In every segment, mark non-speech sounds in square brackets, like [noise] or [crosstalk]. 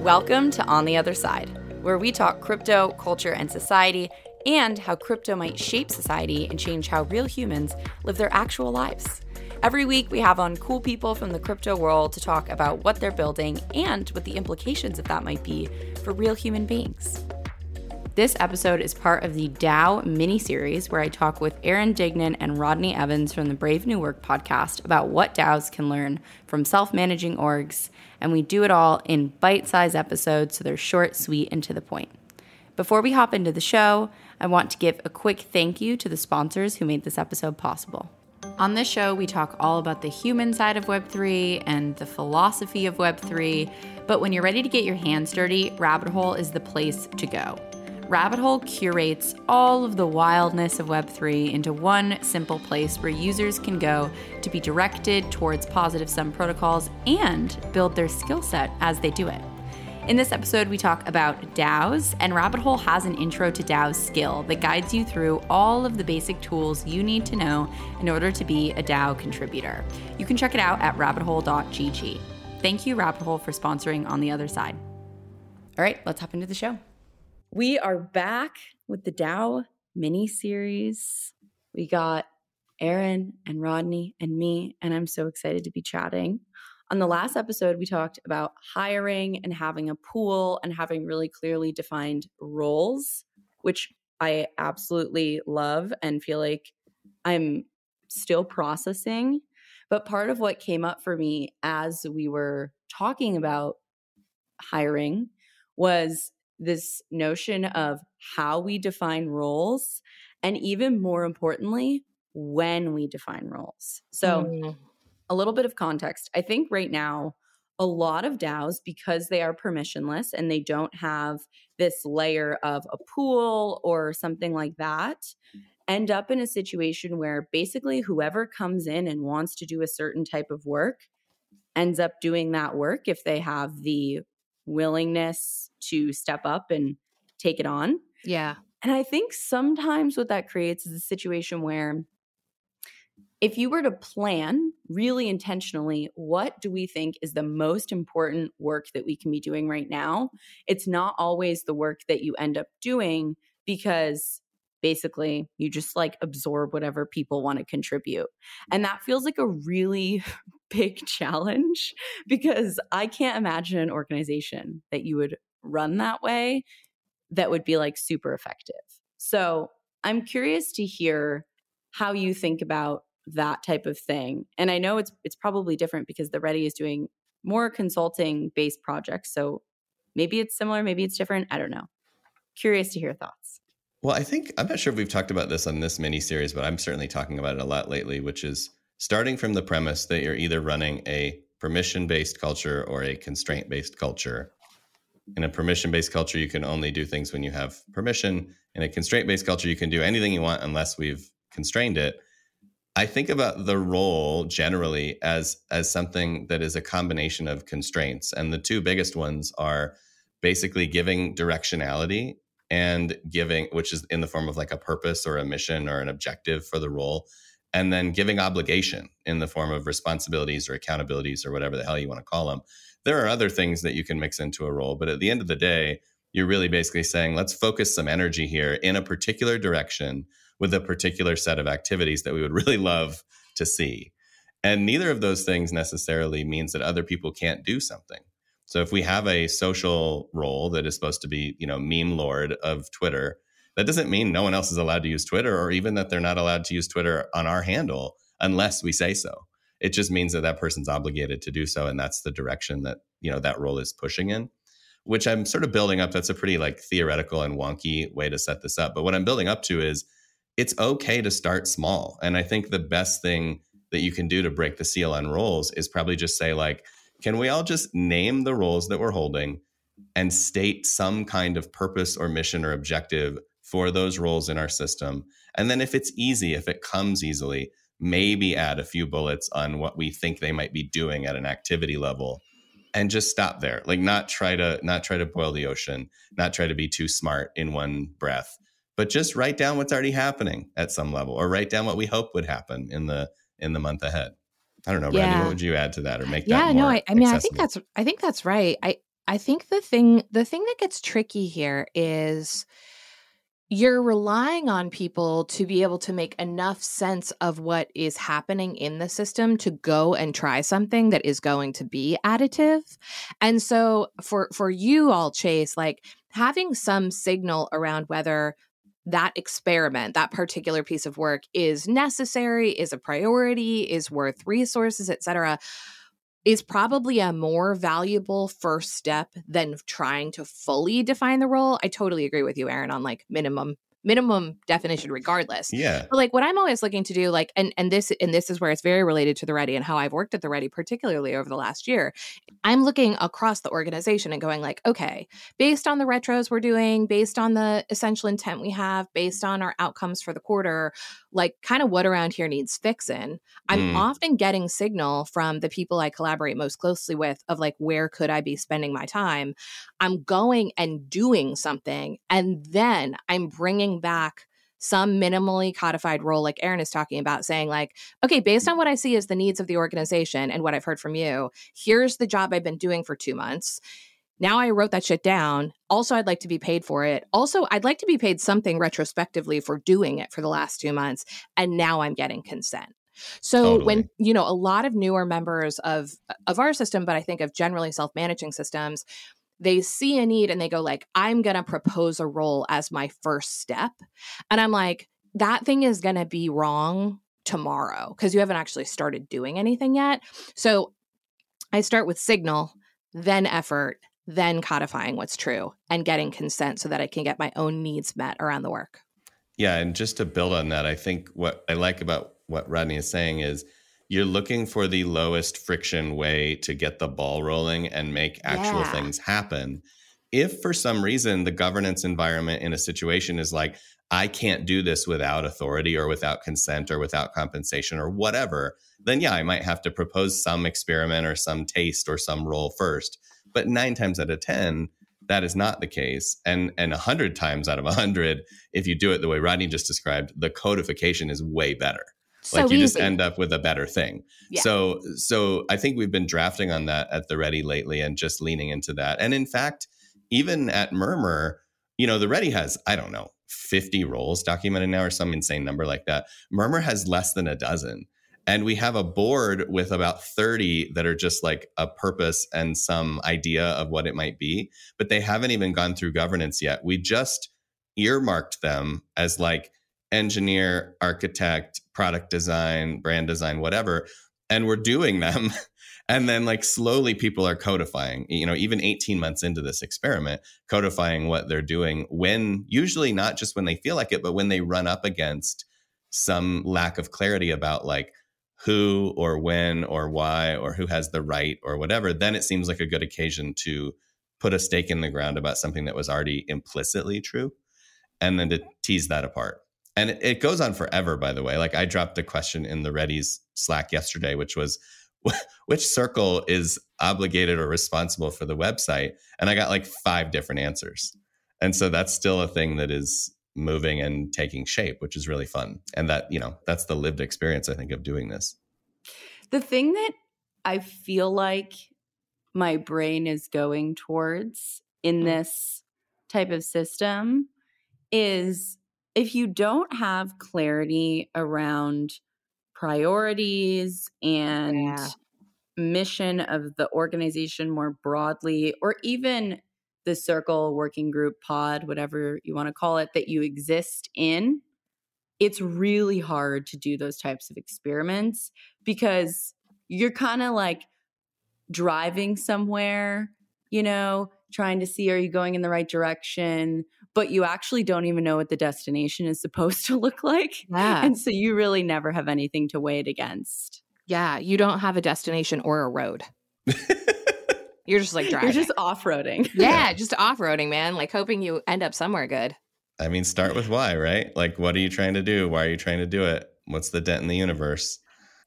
Welcome to On the Other Side, where we talk crypto, culture, and society, and how crypto might shape society and change how real humans live their actual lives. Every week, we have on cool people from the crypto world to talk about what they're building and what the implications of that might be for real human beings. This episode is part of the DAO mini series where I talk with Aaron Dignan and Rodney Evans from the Brave New Work podcast about what DAOs can learn from self managing orgs. And we do it all in bite sized episodes so they're short, sweet, and to the point. Before we hop into the show, I want to give a quick thank you to the sponsors who made this episode possible. On this show, we talk all about the human side of Web3 and the philosophy of Web3. But when you're ready to get your hands dirty, Rabbit Hole is the place to go. Rabbit Hole curates all of the wildness of Web3 into one simple place where users can go to be directed towards positive sum protocols and build their skill set as they do it. In this episode, we talk about DAOs, and Rabbit Hole has an intro to DAOs skill that guides you through all of the basic tools you need to know in order to be a DAO contributor. You can check it out at rabbithole.gg. Thank you, Rabbit Hole, for sponsoring On the Other Side. All right, let's hop into the show. We are back with the DAO mini series. We got Aaron and Rodney and me, and I'm so excited to be chatting. On the last episode, we talked about hiring and having a pool and having really clearly defined roles, which I absolutely love and feel like I'm still processing. But part of what came up for me as we were talking about hiring was this notion of how we define roles and even more importantly when we define roles so mm. a little bit of context i think right now a lot of DAOs, because they are permissionless and they don't have this layer of a pool or something like that, end up in a situation where basically whoever comes in and wants to do a certain type of work ends up doing that work if they have the willingness to step up and take it on. Yeah. And I think sometimes what that creates is a situation where if you were to plan really intentionally, what do we think is the most important work that we can be doing right now? It's not always the work that you end up doing because basically you just like absorb whatever people want to contribute. And that feels like a really [laughs] big challenge because I can't imagine an organization that you would run that way that would be like super effective. So I'm curious to hear how you think about that type of thing. And I know it's it's probably different because the Ready is doing more consulting based projects. So maybe it's similar, maybe it's different. I don't know. Curious to hear thoughts. Well, I think I'm not sure if we've talked about this on this mini series, but I'm certainly talking about it a lot lately, which is starting from the premise that you're either running a permission based culture or a constraint based culture. In a permission based culture, you can only do things when you have permission. In a constraint based culture, you can do anything you want unless we've constrained it. I think about the role generally as as something that is a combination of constraints, and the two biggest ones are basically giving directionality and giving, which is in the form of like a purpose or a mission or an objective for the role, and then giving obligation in the form of responsibilities or accountabilities or whatever the hell you want to call them. There are other things that you can mix into a role, but at the end of the day, you're really basically saying, let's focus some energy here in a particular direction with a particular set of activities that we would [laughs] really love to see. And neither of those things necessarily means that other people can't do something. So if we have a social role that is supposed to be, you know, meme lord of Twitter, that doesn't mean no one else is allowed to use Twitter or even that they're not allowed to use Twitter on our handle unless we say so. It just means that that person's obligated to do so and that's the direction that, you know, that role is pushing in. Which I'm sort of building up. That's a pretty like theoretical and wonky way to set this up. But what I'm building up to is it's okay to start small. And I think the best thing that you can do to break the seal on roles is probably just say like, can we all just name the roles that we're holding and state some kind of purpose or mission or objective for those roles in our system? And then if it's easy, if it comes easily, maybe add a few bullets on what we think they might be doing at an activity level and just stop there like not try to not try to boil the ocean not try to be too smart in one breath but just write down what's already happening at some level or write down what we hope would happen in the in the month ahead I don't know, yeah. Randy, what would you add to that or make yeah, that? Yeah, no, I, I mean, accessible? I think that's, I think that's right. I, I think the thing the thing that gets tricky here is you're relying on people to be able to make enough sense of what is happening in the system to go and try something that is going to be additive. And so for for you all chase like having some signal around whether that experiment, that particular piece of work is necessary, is a priority, is worth resources, etc is probably a more valuable first step than trying to fully define the role. I totally agree with you, Aaron, on like minimum minimum definition regardless. Yeah. But like what I'm always looking to do, like and and this and this is where it's very related to the ready and how I've worked at the ready, particularly over the last year. I'm looking across the organization and going like, okay, based on the retros we're doing, based on the essential intent we have, based on our outcomes for the quarter, like kind of what around here needs fixing. I'm mm. often getting signal from the people I collaborate most closely with of like where could I be spending my time. I'm going and doing something and then I'm bringing back some minimally codified role like Aaron is talking about saying like okay based mm. on what I see as the needs of the organization and what I've heard from you here's the job I've been doing for 2 months now I wrote that shit down. Also, I'd like to be paid for it. Also, I'd like to be paid something retrospectively for doing it for the last two months. And now I'm getting consent. So totally. when you know a lot of newer members of of our system, but I think of generally self managing systems, they see a need and they go like, "I'm going to propose a role as my first step," and I'm like, that thing is going to be wrong tomorrow because you haven't actually started doing anything yet. So I start with signal, then effort, then codifying what's true and getting consent so that I can get my own needs met around the work. Yeah, and just to build on that, I think what I like about what Rodney is saying is you're looking for the lowest friction way to get the ball rolling and make actual yeah. things happen. If for some reason the governance environment in a situation is like, I can't do this without authority or without consent or without compensation or whatever, then yeah, I might have to propose some experiment or some taste or some role first. But nine times out of 10, that is not the case. And and a hundred times out of a hundred, if you do it the way Rodney just described, the codification is way better. So like you easy. just end up with a better thing. Yeah. So so I think we've been drafting on that at the ready lately and just leaning into that. And in fact, even at Murmur, you know, the ready has, I don't know, 50 roles documented now or some insane number like that. Murmur has less than a dozen. And we have a board with about 30 that are just like a purpose and some idea of what it might be, but they haven't even gone through governance yet. We just earmarked them as like engineer, architect, product design, brand design, whatever. And we're doing them. [laughs] and then like slowly people are codifying, you know, even 18 months into this experiment, codifying what they're doing when usually not just when they feel like it, but when they run up against some lack of clarity about like who or when or why or who has the right or whatever, then it seems like a good occasion to put a stake in the ground about something that was already implicitly true and then to tease that apart. And it goes on forever, by the way. Like I dropped a question in the Ready's Slack yesterday, which was, [laughs] which circle is obligated or responsible for the website? And I got like five different answers. And so that's still a thing that is moving and taking shape, which is really fun. And that, you know, that's the lived experience, I think, of doing this. The thing that I feel like my brain is going towards in mm. this type of system is if you don't have clarity around priorities and yeah. mission of the organization more broadly, or even the circle, working group, pod, whatever you want to call it, that you exist in, it's really hard to do those types of experiments because you're kind of like driving somewhere, you know, trying to see are you going in the right direction, but you actually don't even know what the destination is supposed [laughs] to look like. Yeah. And so you really never have anything to weigh it against. Yeah, you don't have a destination or a road. [laughs] You're just like driving. You're just off roading. [laughs] yeah, just off roading, man. Like hoping you end up somewhere good. I mean, start with why, right? Like, what are you trying to do? Why are you trying to do it? What's the dent in the universe?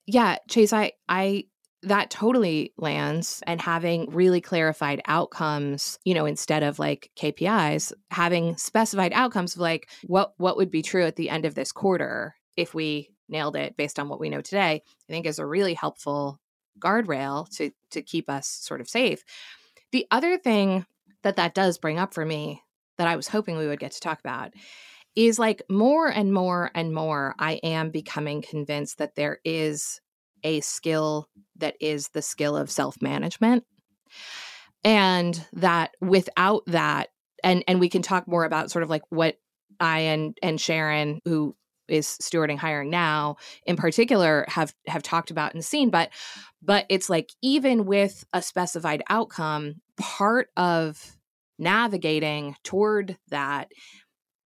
Yeah, Chase, I, I, that totally lands and having really clarified outcomes you know instead of like kpis having specified outcomes of like what what would be true at the end of this quarter if we nailed it based on what we know today i think is a really helpful guardrail to to keep us sort of safe. The other thing that that does bring up for me that I was hoping we would get to talk about is like more and more and more, I am becoming convinced that there is a skill that is the skill of self management. And that without that, and and we can talk more about sort of like what I and and Sharon, who is stewarding hiring now in particular have have talked about and seen but but it's like even with a specified outcome part of navigating toward that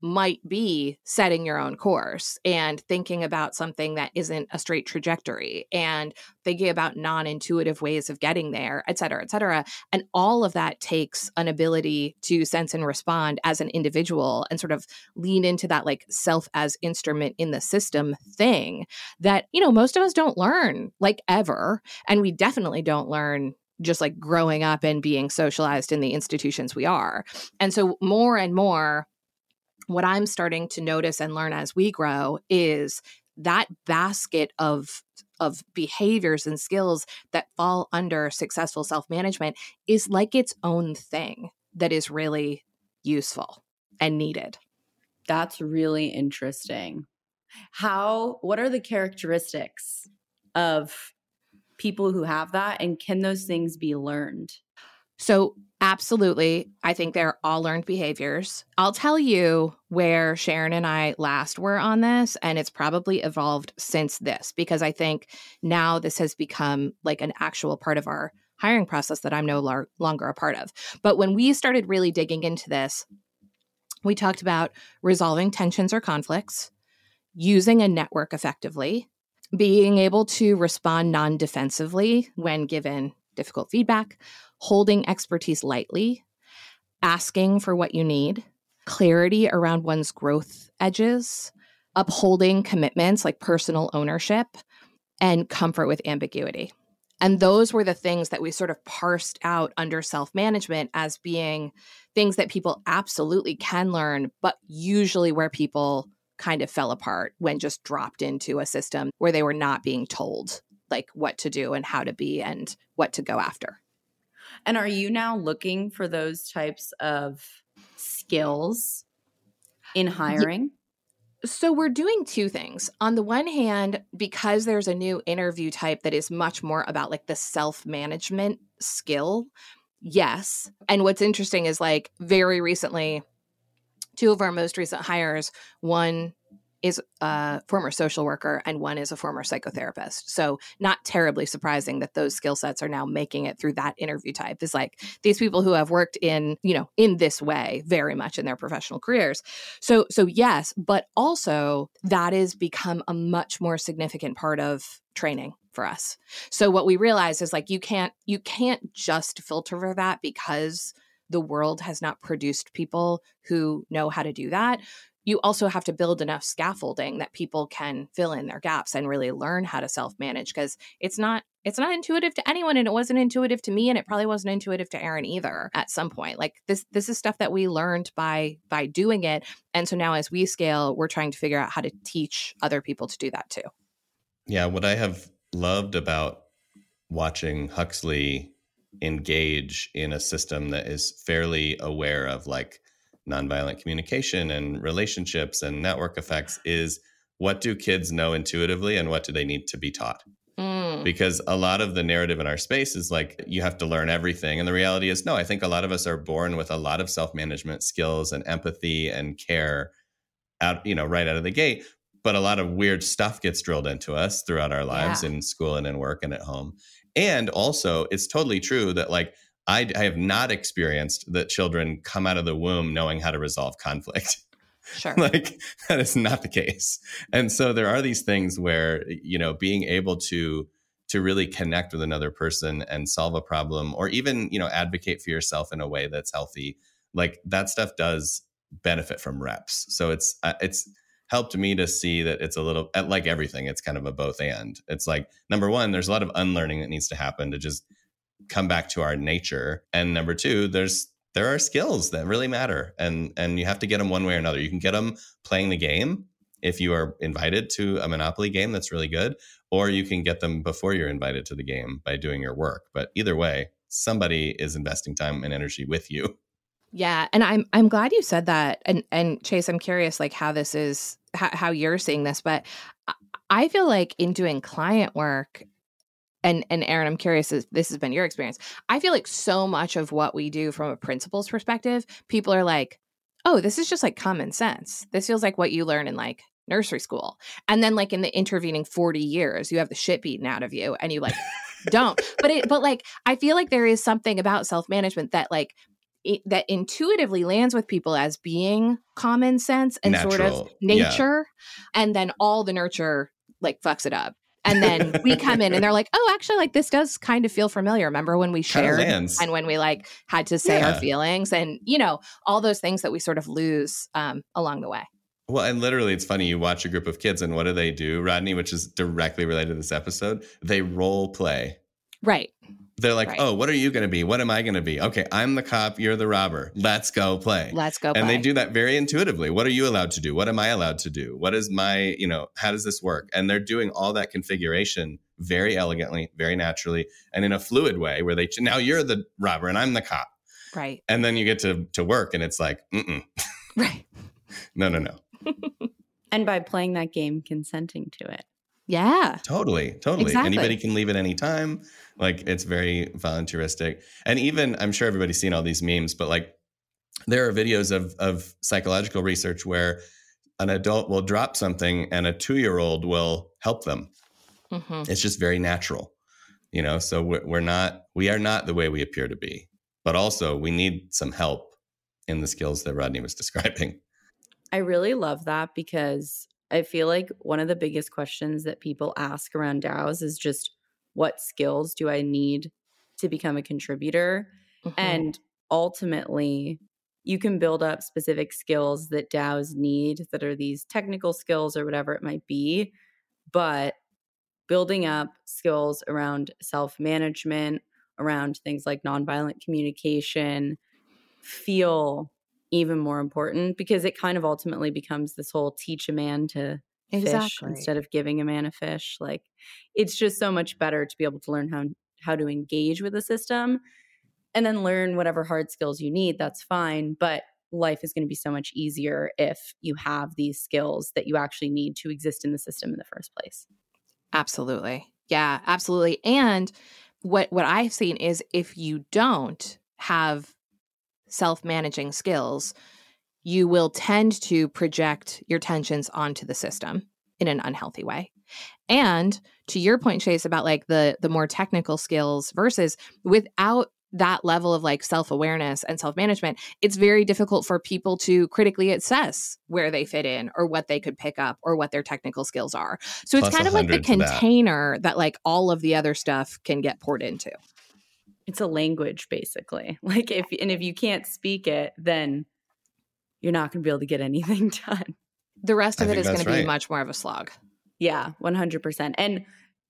might be setting your own course and thinking about something that isn't a straight trajectory and thinking about non-intuitive ways of getting there et cetera et cetera and all of that takes an ability to sense and respond as an individual and sort of lean into that like self as instrument in the system thing that you know most of us don't learn like ever and we definitely don't learn just like growing up and being socialized in the institutions we are. And so, more and more, what I'm starting to notice and learn as we grow is that basket of of behaviors and skills that fall under successful self-management is like its own thing that is really useful and needed. That's really interesting. How what are the characteristics of people who have that and can those things be learned? So, absolutely, I think they're all learned behaviors. I'll tell you where Sharon and I last were on this, and it's probably evolved since this because I think now this has become like an actual part of our hiring process that I'm no lo- longer a part of. But when we started really digging into this, we talked about resolving tensions or conflicts, using a network effectively, being able to respond non defensively when given difficult feedback, holding expertise lightly, asking for what you need, clarity around one's growth edges, upholding commitments like personal ownership, and comfort with ambiguity. And those were the things that we sort of parsed out under self management as being things that people absolutely can learn, but usually where people kind of fell apart when just dropped into a system where they were not being told like what to do and how to be and what to go after. And are you now looking for those types of skills in hiring? So we're doing two things. On the one hand, because there's a new interview type that is much more about like the self-management skill. Yes. And what's interesting is like very recently two of our most recent hires, one is a former social worker and one is a former psychotherapist. So, not terribly surprising that those skill sets are now making it through that interview type. Is like these people who have worked in, you know, in this way very much in their professional careers. So, so yes, but also that has become a much more significant part of training for us. So what we realize is like you can't you can't just filter for that because the world has not produced people who know how to do that you also have to build enough scaffolding that people can fill in their gaps and really learn how to self-manage because it's not it's not intuitive to anyone and it wasn't intuitive to me and it probably wasn't intuitive to Aaron either at some point. Like this this is stuff that we learned by by doing it and so now as we scale we're trying to figure out how to teach other people to do that too. Yeah, what I have loved about watching Huxley engage in a system that is fairly aware of like nonviolent communication and relationships and network effects is what do kids know intuitively and what do they need to be taught? Mm. Because a lot of the narrative in our space is like you have to learn everything. And the reality is, no, I think a lot of us are born with a lot of self management skills and empathy and care out, you know, right out of the gate. But a lot of weird stuff gets drilled into us throughout our lives yeah. in school and in work and at home. And also, it's totally true that like I, I have not experienced that children come out of the womb knowing how to resolve conflict. [laughs] Sure. like that is not the case. And so there are these things where, you know, being able to to really connect with another person and solve a problem or even, you know, advocate for yourself in a way that's healthy, like that stuff does benefit from reps. So it's uh, it's helped me to see that it's a little like everything, it's kind of a both and. It's like number 1, there's a lot of unlearning that needs to happen to just come back to our nature and number two there's there are skills that really matter and and you have to get them one way or another you can get them playing the game if you are invited to a monopoly game that's really good or you can get them before you're invited to the game by doing your work but either way somebody is investing time and energy with you. Yeah, and I'm I'm glad you said that. And and Chase, I'm curious like how this is how, how you're seeing this, but I feel like in doing client work and and Aaron, I'm curious if this has been your experience. I feel like so much of what we do from a principles perspective, people are like, "Oh, this is just like common sense. This feels like what you learn in like nursery school." And then like in the intervening 40 years, you have the shit beaten out of you and you like don't. But it but like I feel like there is something about self-management that like it, that intuitively lands with people as being common sense and Natural. sort of nature yeah. and then all the nurture like fucks it up and then we come in and they're [laughs] like, oh, actually, like this does kind of feel familiar. Remember when we shared and when we like had to say yeah. our feelings and, you know, all those things that we sort of lose um, along the way. Well, and literally, it's funny. You watch a group of kids, and what do they do, Rodney? Which is directly related to this episode. They role play. Right. They're like, right. oh, what are you going to be? What am I going to be? Okay, I'm the cop. You're the robber. Let's go play. Let's go. Play. And play. they do that very intuitively. What are you allowed to do? What am I allowed to do? What is my, you know, how does this work? And they're doing all that configuration very elegantly, very naturally, and in a fluid way where they now you're the robber and I'm the cop. Right. And then you get to to work and it's like, mm mm [laughs] right. no, no, no. [laughs] and by playing that game, consenting to it. Yeah. Totally. Totally. Exactly. Anybody can leave at any time. Like it's very volunteeristic. And even I'm sure everybody's seen all these memes, but like there are videos of of psychological research where an adult will drop something and a two year old will help them. Mm-hmm. It's just very natural, you know. So we're, we're not we are not the way we appear to be, but also we need some help in the skills that Rodney was [laughs] describing. I really love that because I feel like one of the biggest questions that people ask around DAOs is just what skills do I need to become a contributor? Mm-hmm. And ultimately, you can build up specific skills that DAOs need that are these technical skills or whatever it might be. But building up skills around self management, around things like nonviolent communication, feel even more important because it kind of ultimately becomes this whole teach a man to exactly. fish instead of giving a man a fish. Like it's just so much better to be able to learn how how to engage with the system and then learn whatever hard skills you need. That's fine, but life is going to be so much easier if you have these skills that you actually need to exist in the system in the first place. Absolutely. Yeah, absolutely. And what what I've seen is if you don't have self-managing skills, you will tend to project your tensions onto the system in an unhealthy way. And to your point, Chase, about like the the more technical skills versus without that level of like self awareness and self management, it's very difficult for people to critically assess where they fit in or what they could pick up or what their technical skills are. So it's Plus kind of like the container that. that like all of the other stuff can get poured into. It's a language basically. [laughs] Like if and if you can't speak it, then you're not going to be able to get [laughs] anything done. The rest of I it is going to be much more of a slog. Yeah, 100%. And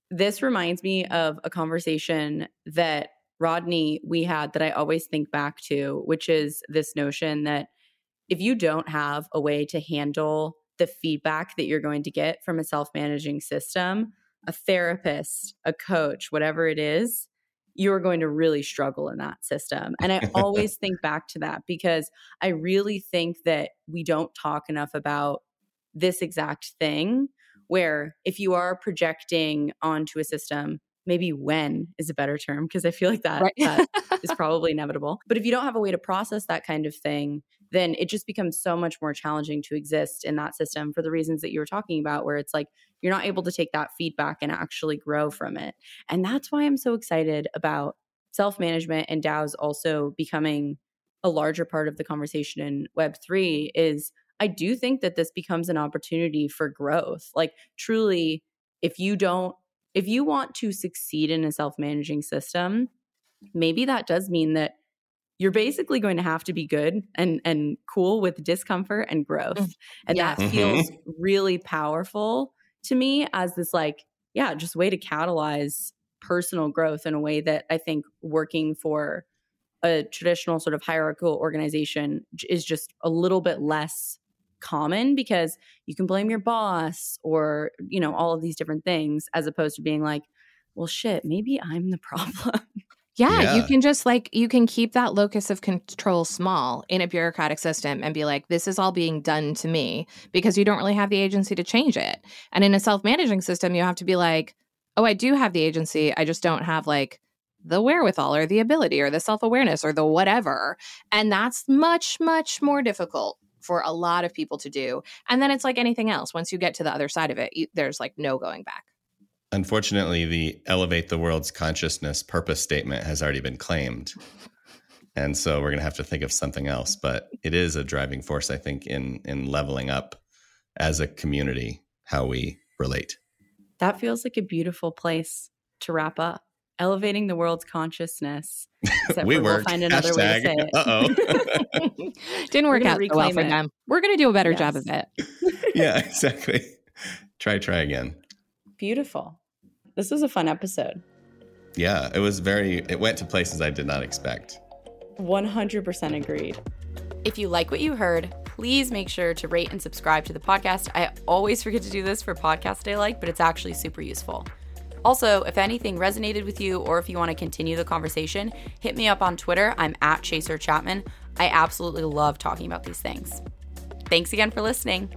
this reminds me of a conversation that Rodney we had that I always think back to, which is this notion that if you don't have a way to handle the feedback that you're going to get from a self managing system, a therapist, a coach, whatever it is, you're going to really struggle in that system. And I always [laughs] think back to that because I really think that we don't talk enough about this exact thing where if you are projecting onto a system maybe when is a better term because I feel like that, right. that is [laughs] probably inevitable. But if you don't have a way to process that kind of thing, then it just becomes so much more challenging to exist in that system for the reasons that you were talking about, where it's like you're not able to take that feedback and actually grow from it. And that's why I'm so excited about self management and DAOs also becoming a larger part of the conversation in Web3 is I do think that this becomes an opportunity for growth. Like, truly, if you don't if you want to succeed in a self-managing system, maybe that does mean that you're basically going to have to be good and and cool with discomfort and growth. Mm, and yeah. that mm-hmm. feels really powerful to me as this like yeah, just way to catalyze personal growth in a way that I think working for a traditional sort of hierarchical organization is just a little bit less common because you can blame your boss or you know all of these different things as opposed to being like well shit maybe i'm the [laughs] problem Yeah, Yeah. you can just like you can keep that locus of control small in a bureaucratic system and be like this is all being done to me because you don't really have the agency to change it. And in a self-managing system you have to be like, "Oh, I do have the agency. I just don't have like the wherewithal or the ability or the self-awareness or the whatever." And that's much much more difficult for a lot of people to do. And then it's like anything else. Once you get to the other side of it, you, there's like no going back. Unfortunately, the elevate the world's consciousness purpose statement has already been claimed. [laughs] And so we're going to have to think of something else, but it is a driving force I think in in leveling up as a community how we relate. That feels like a beautiful place to wrap up. Elevating the world's consciousness. We for were we'll find another way to say it. Uh-oh. [laughs] Didn't work out so well for them. We're going to do a better job of it. [laughs] yeah, exactly. Try try again. Beautiful. This was a fun episode. Yeah, it was very it went to places I did not expect. 100% agreed. If you like what you heard, please make sure to rate and subscribe to the podcast. I always forget to do this for podcasts I like, but it's actually super useful. Also, if anything resonated with you or if you want to continue the conversation, hit me up on Twitter. I'm at Chaser Chapman. I absolutely love talking about these things. Thanks again for listening.